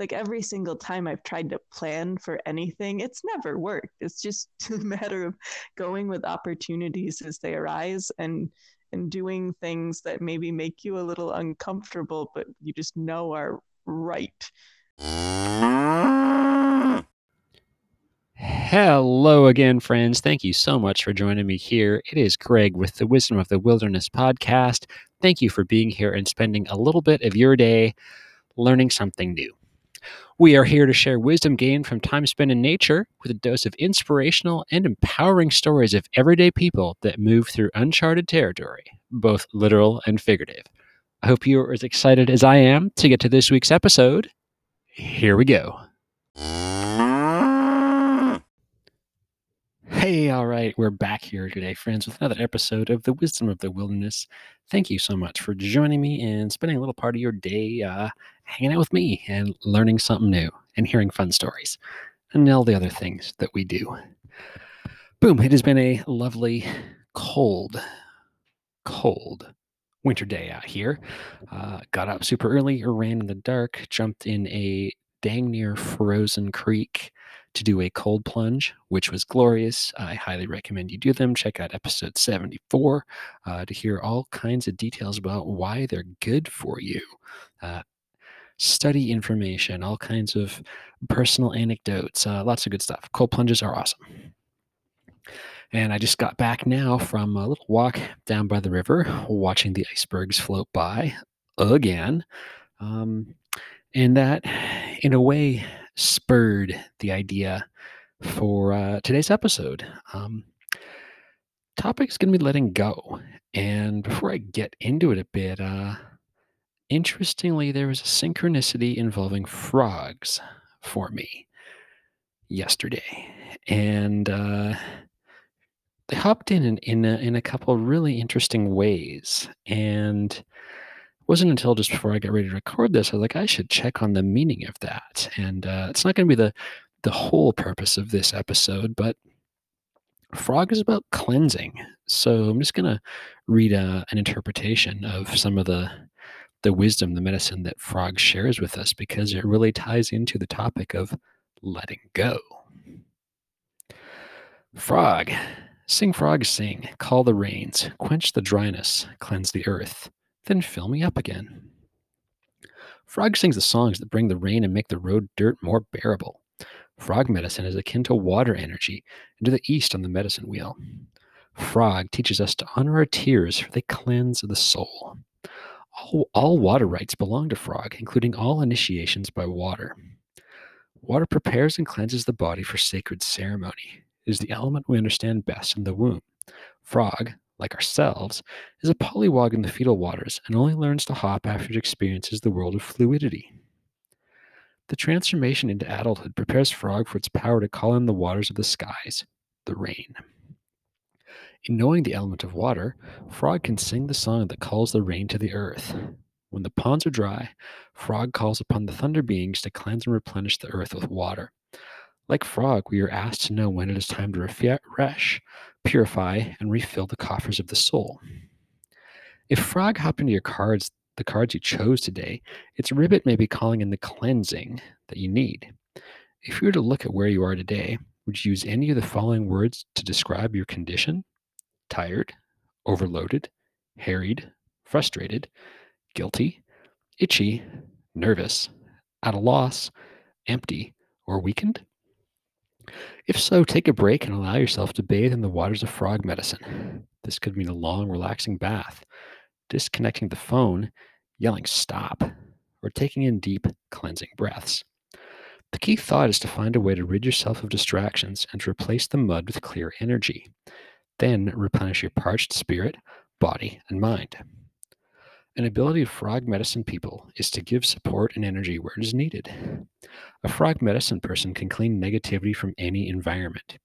like every single time I've tried to plan for anything, it's never worked. It's just a matter of going with opportunities as they arise and and doing things that maybe make you a little uncomfortable, but you just know are right. Hello again, friends. Thank you so much for joining me here. It is Greg with the Wisdom of the Wilderness podcast. Thank you for being here and spending a little bit of your day learning something new. We are here to share wisdom gained from time spent in nature with a dose of inspirational and empowering stories of everyday people that move through uncharted territory, both literal and figurative. I hope you are as excited as I am to get to this week's episode. Here we go. Hey, all right, we're back here today, friends, with another episode of The Wisdom of the Wilderness. Thank you so much for joining me and spending a little part of your day uh, hanging out with me and learning something new and hearing fun stories and all the other things that we do. Boom, it has been a lovely, cold, cold winter day out here. Uh, got up super early, ran in the dark, jumped in a dang near frozen creek to do a cold plunge, which was glorious. I highly recommend you do them. Check out episode 74 uh, to hear all kinds of details about why they're good for you. Uh, study information, all kinds of personal anecdotes, uh, lots of good stuff. Cold plunges are awesome. And I just got back now from a little walk down by the river, watching the icebergs float by again. Um, and that, in a way, spurred the idea for uh, today's episode. Um, topic is going to be letting go. And before I get into it a bit, uh, interestingly, there was a synchronicity involving frogs for me yesterday. And uh, they hopped in in, in a, in a couple really interesting ways. And wasn't until just before I got ready to record this, I was like, I should check on the meaning of that. And uh, it's not going to be the the whole purpose of this episode, but frog is about cleansing. So I'm just going to read uh, an interpretation of some of the the wisdom, the medicine that frog shares with us, because it really ties into the topic of letting go. Frog, sing, frog, sing, call the rains, quench the dryness, cleanse the earth then fill me up again. Frog sings the songs that bring the rain and make the road dirt more bearable. Frog medicine is akin to water energy and to the east on the medicine wheel. Frog teaches us to honor our tears, for they cleanse the soul. All, all water rites belong to Frog, including all initiations by water. Water prepares and cleanses the body for sacred ceremony. It is the element we understand best in the womb. Frog, like ourselves, is a polywog in the fetal waters and only learns to hop after it experiences the world of fluidity. The transformation into adulthood prepares Frog for its power to call in the waters of the skies, the rain. In knowing the element of water, Frog can sing the song that calls the rain to the earth. When the ponds are dry, Frog calls upon the thunder beings to cleanse and replenish the earth with water. Like Frog, we are asked to know when it is time to refresh, purify, and refill the coffers of the soul. If Frog hopped into your cards, the cards you chose today, its ribbit may be calling in the cleansing that you need. If you were to look at where you are today, would you use any of the following words to describe your condition? Tired, overloaded, harried, frustrated, guilty, itchy, nervous, at a loss, empty, or weakened? If so, take a break and allow yourself to bathe in the waters of frog medicine. This could mean a long, relaxing bath, disconnecting the phone, yelling stop, or taking in deep, cleansing breaths. The key thought is to find a way to rid yourself of distractions and to replace the mud with clear energy. Then replenish your parched spirit, body, and mind. An ability of frog medicine people is to give support and energy where it is needed. A frog medicine person can clean negativity from any environment.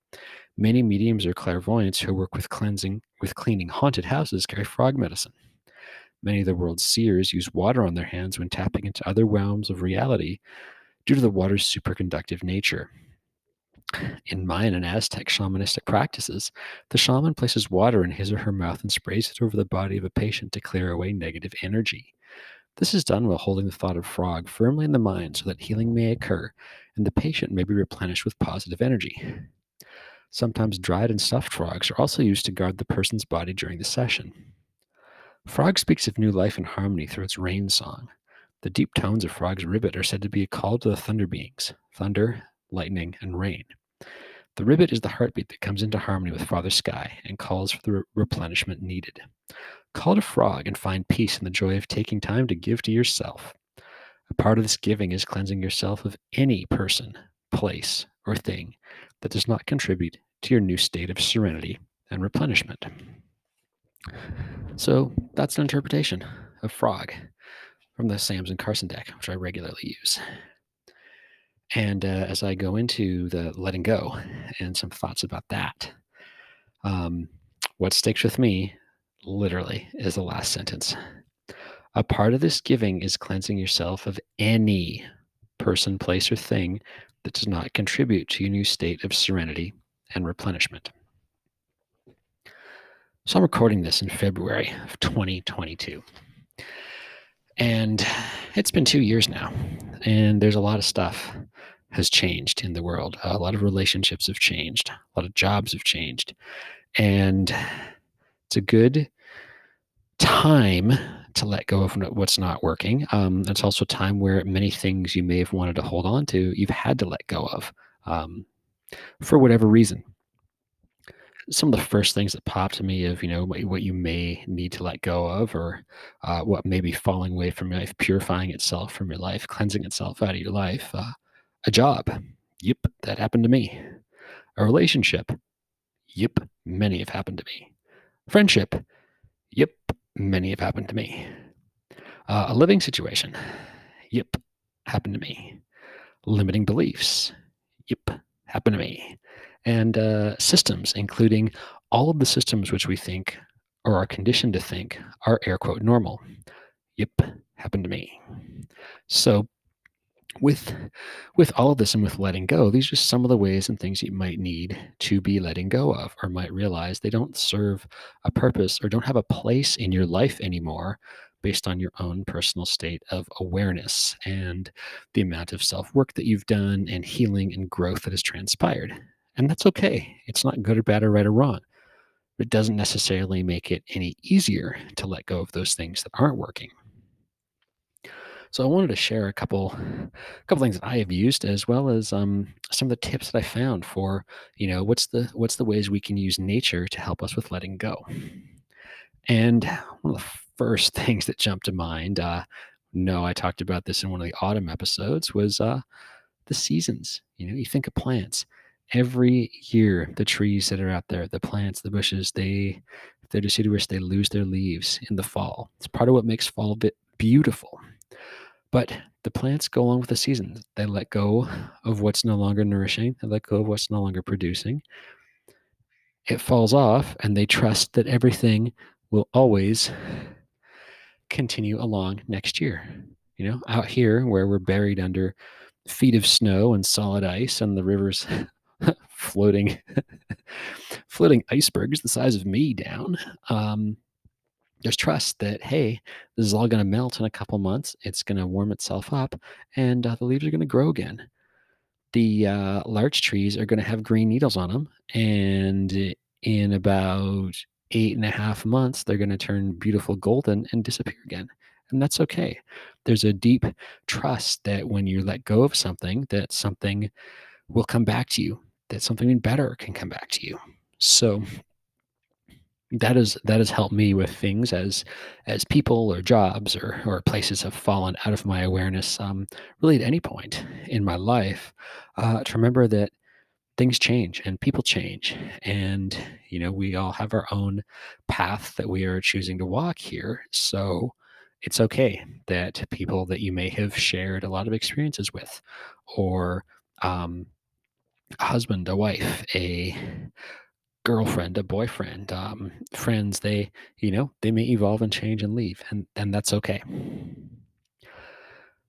Many mediums or clairvoyants who work with cleansing with cleaning haunted houses carry frog medicine. Many of the world's seers use water on their hands when tapping into other realms of reality due to the water's superconductive nature. In Mayan and Aztec shamanistic practices, the shaman places water in his or her mouth and sprays it over the body of a patient to clear away negative energy. This is done while holding the thought of frog firmly in the mind so that healing may occur and the patient may be replenished with positive energy. Sometimes dried and stuffed frogs are also used to guard the person's body during the session. Frog speaks of new life and harmony through its rain song. The deep tones of Frog's ribbit are said to be a call to the thunder beings thunder, lightning, and rain. The hmm. ribbit is the heartbeat that comes into harmony with Father Sky and calls for the re- replenishment needed. Call to frog and find peace in the joy of taking time to give to yourself. A part of this giving is cleansing yourself of any person, place, or thing that does not contribute to your new state of serenity and replenishment. So that's an interpretation of frog from the Sams and Carson deck, which I regularly use. And uh, as I go into the letting go and some thoughts about that, um, what sticks with me literally is the last sentence. A part of this giving is cleansing yourself of any person, place, or thing that does not contribute to your new state of serenity and replenishment. So I'm recording this in February of 2022. And it's been two years now, and there's a lot of stuff has changed in the world. A lot of relationships have changed. A lot of jobs have changed. And it's a good time to let go of what's not working. Um, it's also a time where many things you may have wanted to hold on to, you've had to let go of um, for whatever reason. Some of the first things that pop to me of you know what, you may need to let go of, or uh, what may be falling away from your life, purifying itself from your life, cleansing itself out of your life. Uh, a job. Yep, that happened to me. A relationship. Yep, many have happened to me. Friendship. Yep, many have happened to me. Uh, a living situation. Yep, happened to me. Limiting beliefs. Yep, happened to me. And uh, systems, including all of the systems which we think or are conditioned to think are air quote normal. Yep, happened to me. So with with all of this and with letting go these are some of the ways and things you might need to be letting go of or might realize they don't serve a purpose or don't have a place in your life anymore based on your own personal state of awareness and the amount of self-work that you've done and healing and growth that has transpired and that's okay it's not good or bad or right or wrong it doesn't necessarily make it any easier to let go of those things that aren't working so I wanted to share a couple, a couple things that I have used, as well as um, some of the tips that I found for, you know, what's the what's the ways we can use nature to help us with letting go. And one of the first things that jumped to mind, uh, no, I talked about this in one of the autumn episodes, was uh, the seasons. You know, you think of plants. Every year, the trees that are out there, the plants, the bushes, they, if they're deciduous, they lose their leaves in the fall. It's part of what makes fall a bit beautiful but the plants go along with the seasons. They let go of what's no longer nourishing, they let go of what's no longer producing. It falls off, and they trust that everything will always continue along next year. You know, out here where we're buried under feet of snow and solid ice, and the rivers floating, floating icebergs the size of me down. Um, there's trust that hey this is all going to melt in a couple months it's going to warm itself up and uh, the leaves are going to grow again the uh, larch trees are going to have green needles on them and in about eight and a half months they're going to turn beautiful golden and disappear again and that's okay there's a deep trust that when you let go of something that something will come back to you that something better can come back to you. So that is that has helped me with things as as people or jobs or or places have fallen out of my awareness um, really at any point in my life uh, to remember that things change and people change. And you know we all have our own path that we are choosing to walk here. So it's okay that people that you may have shared a lot of experiences with or um, a husband a wife a girlfriend, a boyfriend, um, friends, they, you know, they may evolve and change and leave, and and that's okay.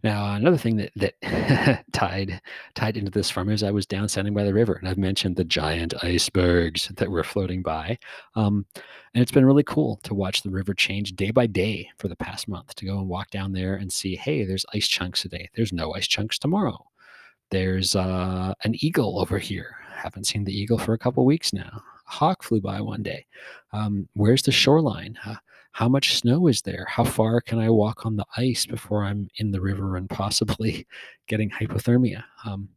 Now, another thing that that tied tied into this for me is I was down standing by the river, and I've mentioned the giant icebergs that were floating by. Um, and it's been really cool to watch the river change day by day for the past month. To go and walk down there and see, hey, there's ice chunks today. There's no ice chunks tomorrow. There's uh, an eagle over here. Haven't seen the eagle for a couple weeks now. A hawk flew by one day. Um, where's the shoreline? Uh, how much snow is there? How far can I walk on the ice before I'm in the river and possibly getting hypothermia? Um,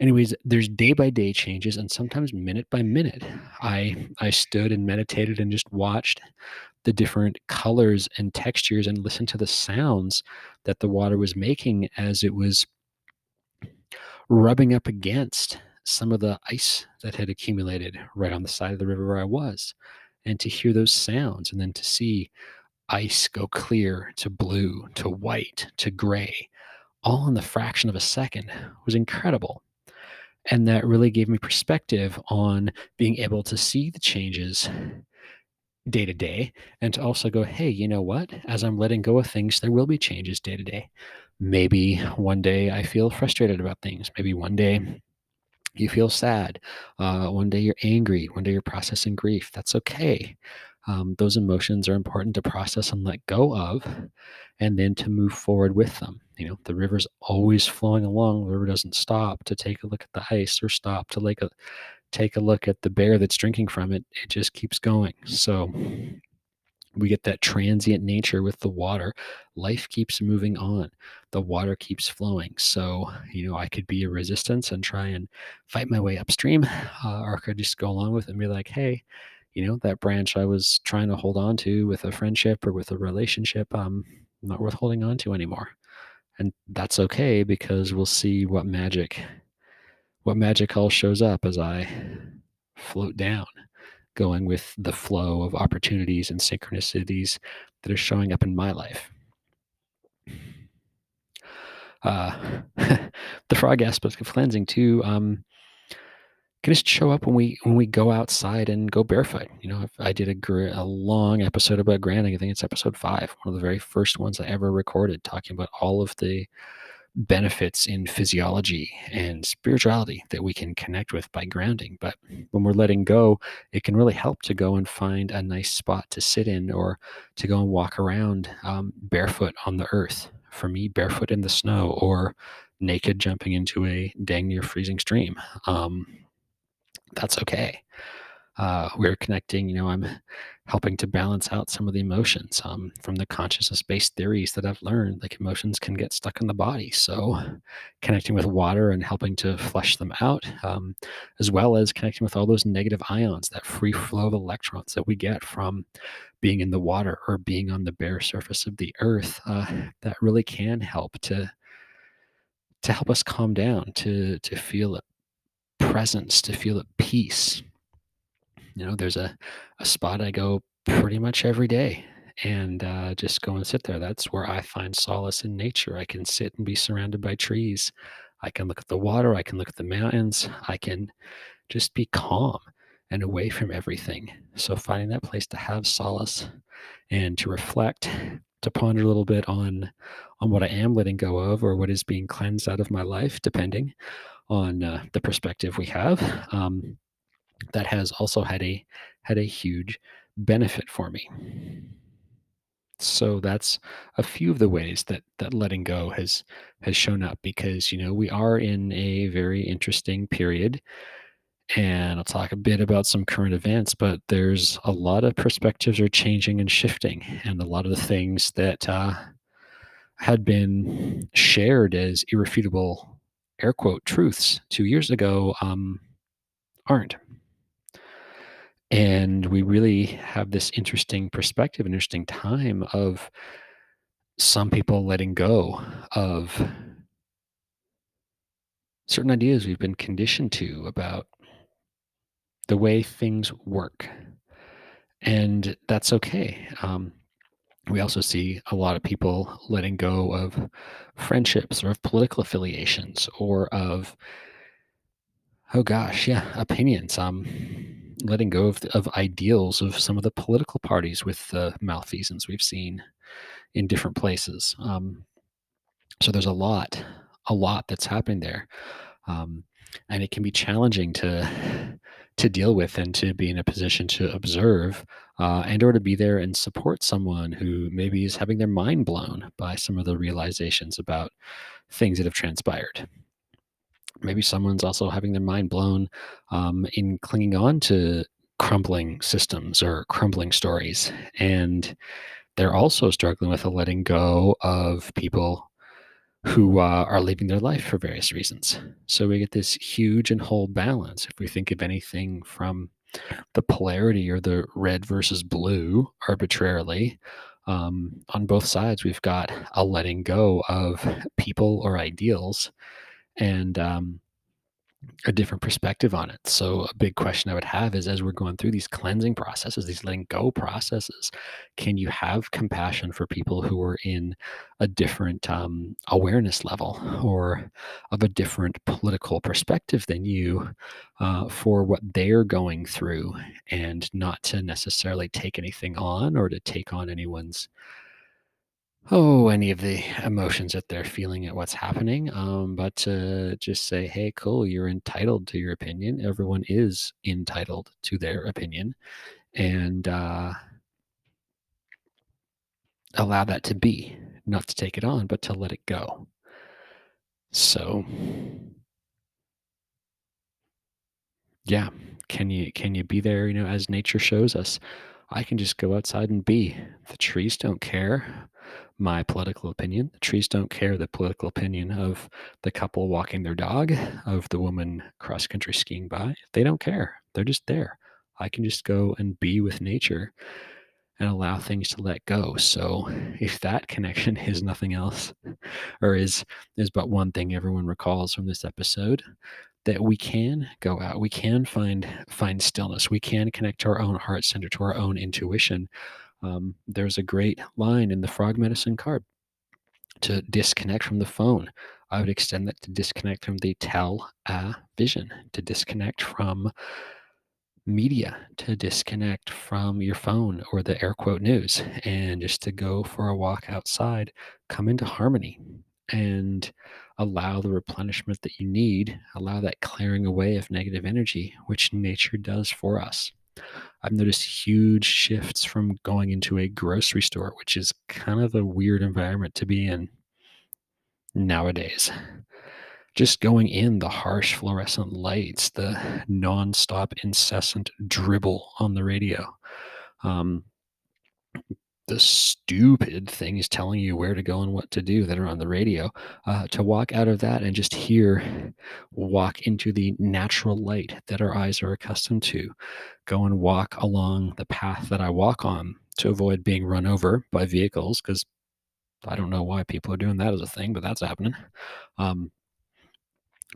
anyways, there's day by day changes and sometimes minute by minute. I I stood and meditated and just watched the different colors and textures and listened to the sounds that the water was making as it was rubbing up against some of the ice that had accumulated right on the side of the river where I was and to hear those sounds and then to see ice go clear to blue to white to gray all in the fraction of a second was incredible. And that really gave me perspective on being able to see the changes day to day and to also go hey you know what? As i'm letting go of things there will be changes day to day maybe one day i feel frustrated about things maybe one day you feel sad. Uh, one day you're angry. One day you're processing grief. That's okay. Um, those emotions are important to process and let go of, and then to move forward with them. You know, the river's always flowing along. The river doesn't stop to take a look at the ice or stop to like a, take a look at the bear that's drinking from it. It just keeps going. So we get that transient nature with the water. Life keeps moving on. The water keeps flowing. So you know i could be a resistance and try and fight my way upstream uh, or i could just go along with it and be like hey you know that branch i was trying to hold on to with a friendship or with a relationship um not worth holding on to anymore. And that's okay because we'll see what magic what magic all shows up as i float down going with the flow of opportunities and synchronicities that are showing up in my life. Uh, the frog aspect of cleansing too um, can just show up when we when we go outside and go barefoot. You know, I did a, gr- a long episode about grounding. I think it's episode five, one of the very first ones I ever recorded, talking about all of the benefits in physiology and spirituality that we can connect with by grounding. But when we're letting go, it can really help to go and find a nice spot to sit in or to go and walk around um, barefoot on the earth. For me, barefoot in the snow or naked jumping into a dang near freezing stream. Um, that's okay. Uh, we're connecting, you know, I'm helping to balance out some of the emotions um, from the consciousness based theories that I've learned. Like emotions can get stuck in the body. So, connecting with water and helping to flush them out, um, as well as connecting with all those negative ions, that free flow of electrons that we get from being in the water or being on the bare surface of the earth, uh, that really can help to to help us calm down, to to feel at presence, to feel at peace you know, there's a, a spot I go pretty much every day and uh, just go and sit there. That's where I find solace in nature. I can sit and be surrounded by trees. I can look at the water. I can look at the mountains. I can just be calm and away from everything. So finding that place to have solace and to reflect, to ponder a little bit on on what I am letting go of or what is being cleansed out of my life, depending on uh, the perspective we have. Um, that has also had a had a huge benefit for me. So that's a few of the ways that that letting go has has shown up because you know we are in a very interesting period and I'll talk a bit about some current events, but there's a lot of perspectives are changing and shifting, and a lot of the things that uh, had been shared as irrefutable air quote truths two years ago um, aren't and we really have this interesting perspective, interesting time of some people letting go of certain ideas we've been conditioned to about the way things work. And that's okay. Um, we also see a lot of people letting go of friendships or of political affiliations or of, oh gosh, yeah, opinions. Um, letting go of, of ideals of some of the political parties with the malfeasance we've seen in different places. Um, So there's a lot, a lot that's happening there. Um, and it can be challenging to to deal with and to be in a position to observe uh, and or to be there and support someone who maybe is having their mind blown by some of the realizations about things that have transpired maybe someone's also having their mind blown um, in clinging on to crumbling systems or crumbling stories and they're also struggling with a letting go of people who uh, are leaving their life for various reasons. So we get this huge and whole balance. If we think of anything from the polarity or the red versus blue arbitrarily, um, on both sides, we've got a letting go of people or ideals and um, a different perspective on it. So a big question I would have is as we're going through these cleansing processes, these letting go processes, can you have compassion for people who are in a different um, awareness level or of a different political perspective than you uh, for what they're going through and not to necessarily take anything on or to take on anyone's oh, any of the emotions that they're feeling at what's happening. Um, but to just say, hey, cool, you're entitled to your opinion. Everyone is entitled to their opinion. And uh, allow that to be, not to take it on, but to let it go. So, yeah, can you can you be there? You know, as nature shows us, I can just go outside and be. The trees don't care my political opinion. The trees don't care the political opinion of the couple walking their dog, of the woman cross country skiing by. They don't care. They're just there. I can just go and be with nature and allow things to let go. So if that connection is nothing else or is is but one thing everyone recalls from this episode, that we can go out, we can find find stillness, we can connect to our own heart center, to our own intuition um, there's a great line in the frog medicine card to disconnect from the phone. I would extend that to disconnect from the tell a vision, to disconnect from media, to disconnect from your phone or the air quote news, and just to go for a walk outside, come into harmony and allow the replenishment that you need, allow that clearing away of negative energy, which nature does for us. I've noticed huge shifts from going into a grocery store, which is kind of a weird environment to be in nowadays. Just going in, the harsh fluorescent lights, the nonstop, incessant dribble on the radio. Um, the stupid things telling you where to go and what to do that are on the radio uh, to walk out of that and just hear walk into the natural light that our eyes are accustomed to. Go and walk along the path that i walk on to avoid being run over by vehicles because i don't know why people are doing that as a thing but that's happening. Um,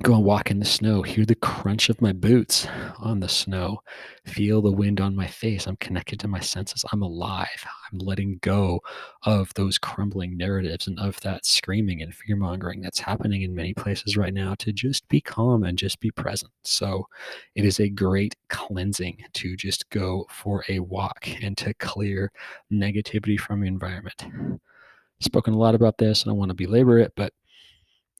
go and walk in the snow, hear the crunch of my boots on the snow, feel the wind on my face. I'm connected to my senses. I'm alive. I'm letting go of those crumbling narratives and of that screaming and fear mongering that's happening in many places right now to just be calm and just be present. So it is a great cleansing to just go for a walk and to clear negativity from your environment. Spoken a lot about this, and I want to belabor it, but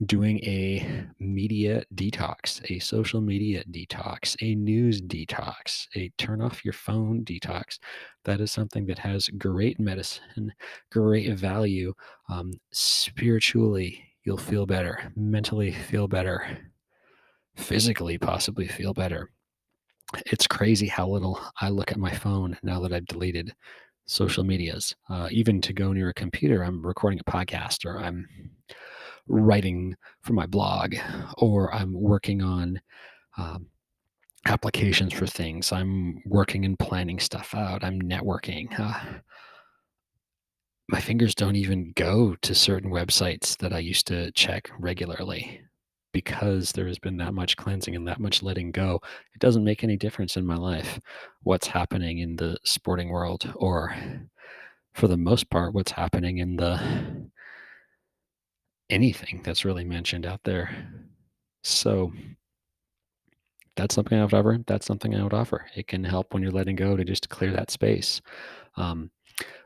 doing a media detox, a social media detox, a news detox, a turn off your phone detox. That is something that has great medicine, great value. Um, spiritually, you'll feel better, mentally, feel better, physically, possibly feel better. It's crazy how little I look at my phone now that I've deleted social medias. Uh, even to go near a computer, I'm recording a podcast or I'm writing for my blog or I'm working on um, applications for things. I'm working and planning stuff out. I'm networking. Uh, my fingers don't even go to certain websites that I used to check regularly because there has been that much cleansing and that much letting go. It doesn't make any difference in my life what's happening in the sporting world or for the most part what's happening in the anything that's really mentioned out there. So that's something I would offer. That's something I would offer. It can help when you're letting go to just clear that space. Um,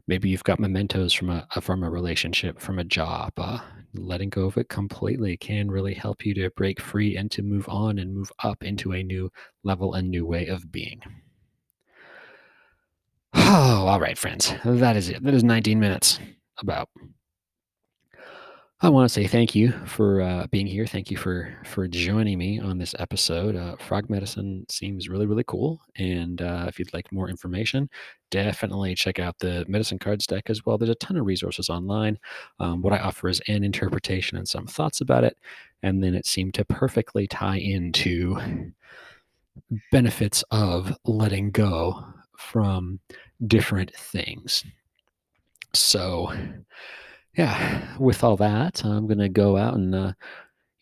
maybe you've got mementos from a from a relationship, from a job. Uh, letting go of it completely can really help you to break free and to move on and move up into a new level and new way of being. Oh, all right, friends. That is it. That is 19 minutes about. I want to say thank you for uh, being here. Thank you for for joining me on this episode. Uh, frog medicine seems really really cool, and uh, if you'd like more information, definitely check out the medicine cards deck as well. There's a ton of resources online. Um, what I offer is an interpretation and some thoughts about it, and then it seemed to perfectly tie into benefits of letting go from different things. So yeah, with all that, I'm gonna go out and uh,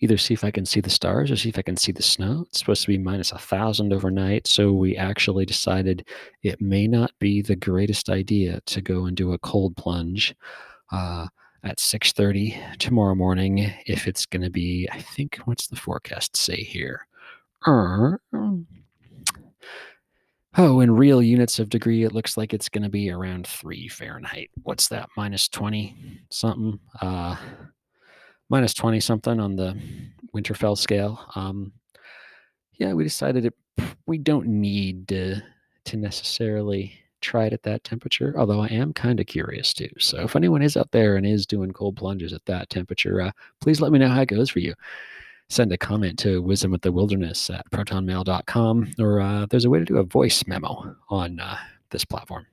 either see if I can see the stars or see if I can see the snow. It's supposed to be minus a thousand overnight, so we actually decided it may not be the greatest idea to go and do a cold plunge uh, at 6:30 tomorrow morning. If it's going to be, I think, what's the forecast say here? Uh, Oh, in real units of degree, it looks like it's going to be around three Fahrenheit. What's that? Minus 20 something? Uh, minus 20 something on the Winterfell scale. Um, yeah, we decided it, we don't need to, to necessarily try it at that temperature, although I am kind of curious too. So if anyone is out there and is doing cold plunges at that temperature, uh, please let me know how it goes for you send a comment to wisdom with the wilderness at protonmail.com or uh, there's a way to do a voice memo on uh, this platform.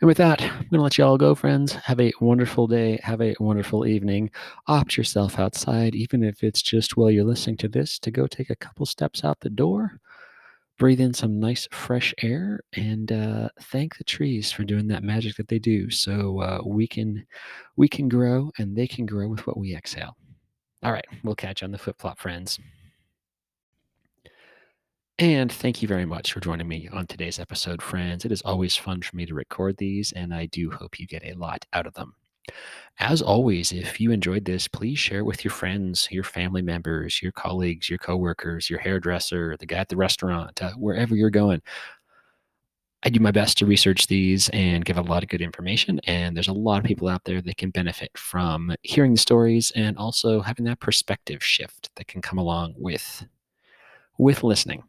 And with that i'm going to let you all go friends. Have a wonderful day. Have a wonderful evening. Opt yourself outside even if it's just while you're listening to this to go take a couple steps out the door breathe in some nice fresh air and uh, thank the trees for doing that magic that they do so uh, we can we can grow and they can grow with what we exhale all right, we'll catch you on the flip flop, friends. And thank you very much for joining me on today's episode, friends. It is always fun for me to record these, and I do hope you get a lot out of them. As always, if you enjoyed this, please share with your friends, your family members, your colleagues, your coworkers, your hairdresser, the guy at the restaurant, uh, wherever you're going. I do my best to research these and give a lot of good information. And there's a lot of people out there that can benefit from hearing the stories and also having that perspective shift that can come along with with listening.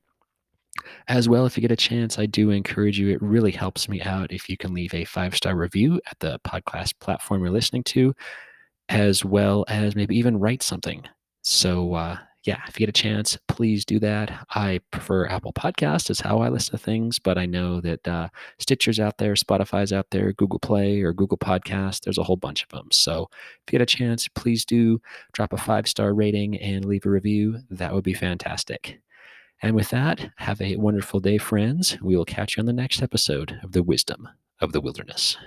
As well, if you get a chance, I do encourage you. It really helps me out if you can leave a five star review at the podcast platform you're listening to, as well as maybe even write something. So, uh, yeah, if you get a chance, please do that. I prefer Apple Podcast is how I listen to things, but I know that uh, Stitcher's out there, Spotify's out there, Google Play or Google Podcast. There's a whole bunch of them. So if you get a chance, please do drop a five star rating and leave a review. That would be fantastic. And with that, have a wonderful day, friends. We will catch you on the next episode of the Wisdom of the Wilderness.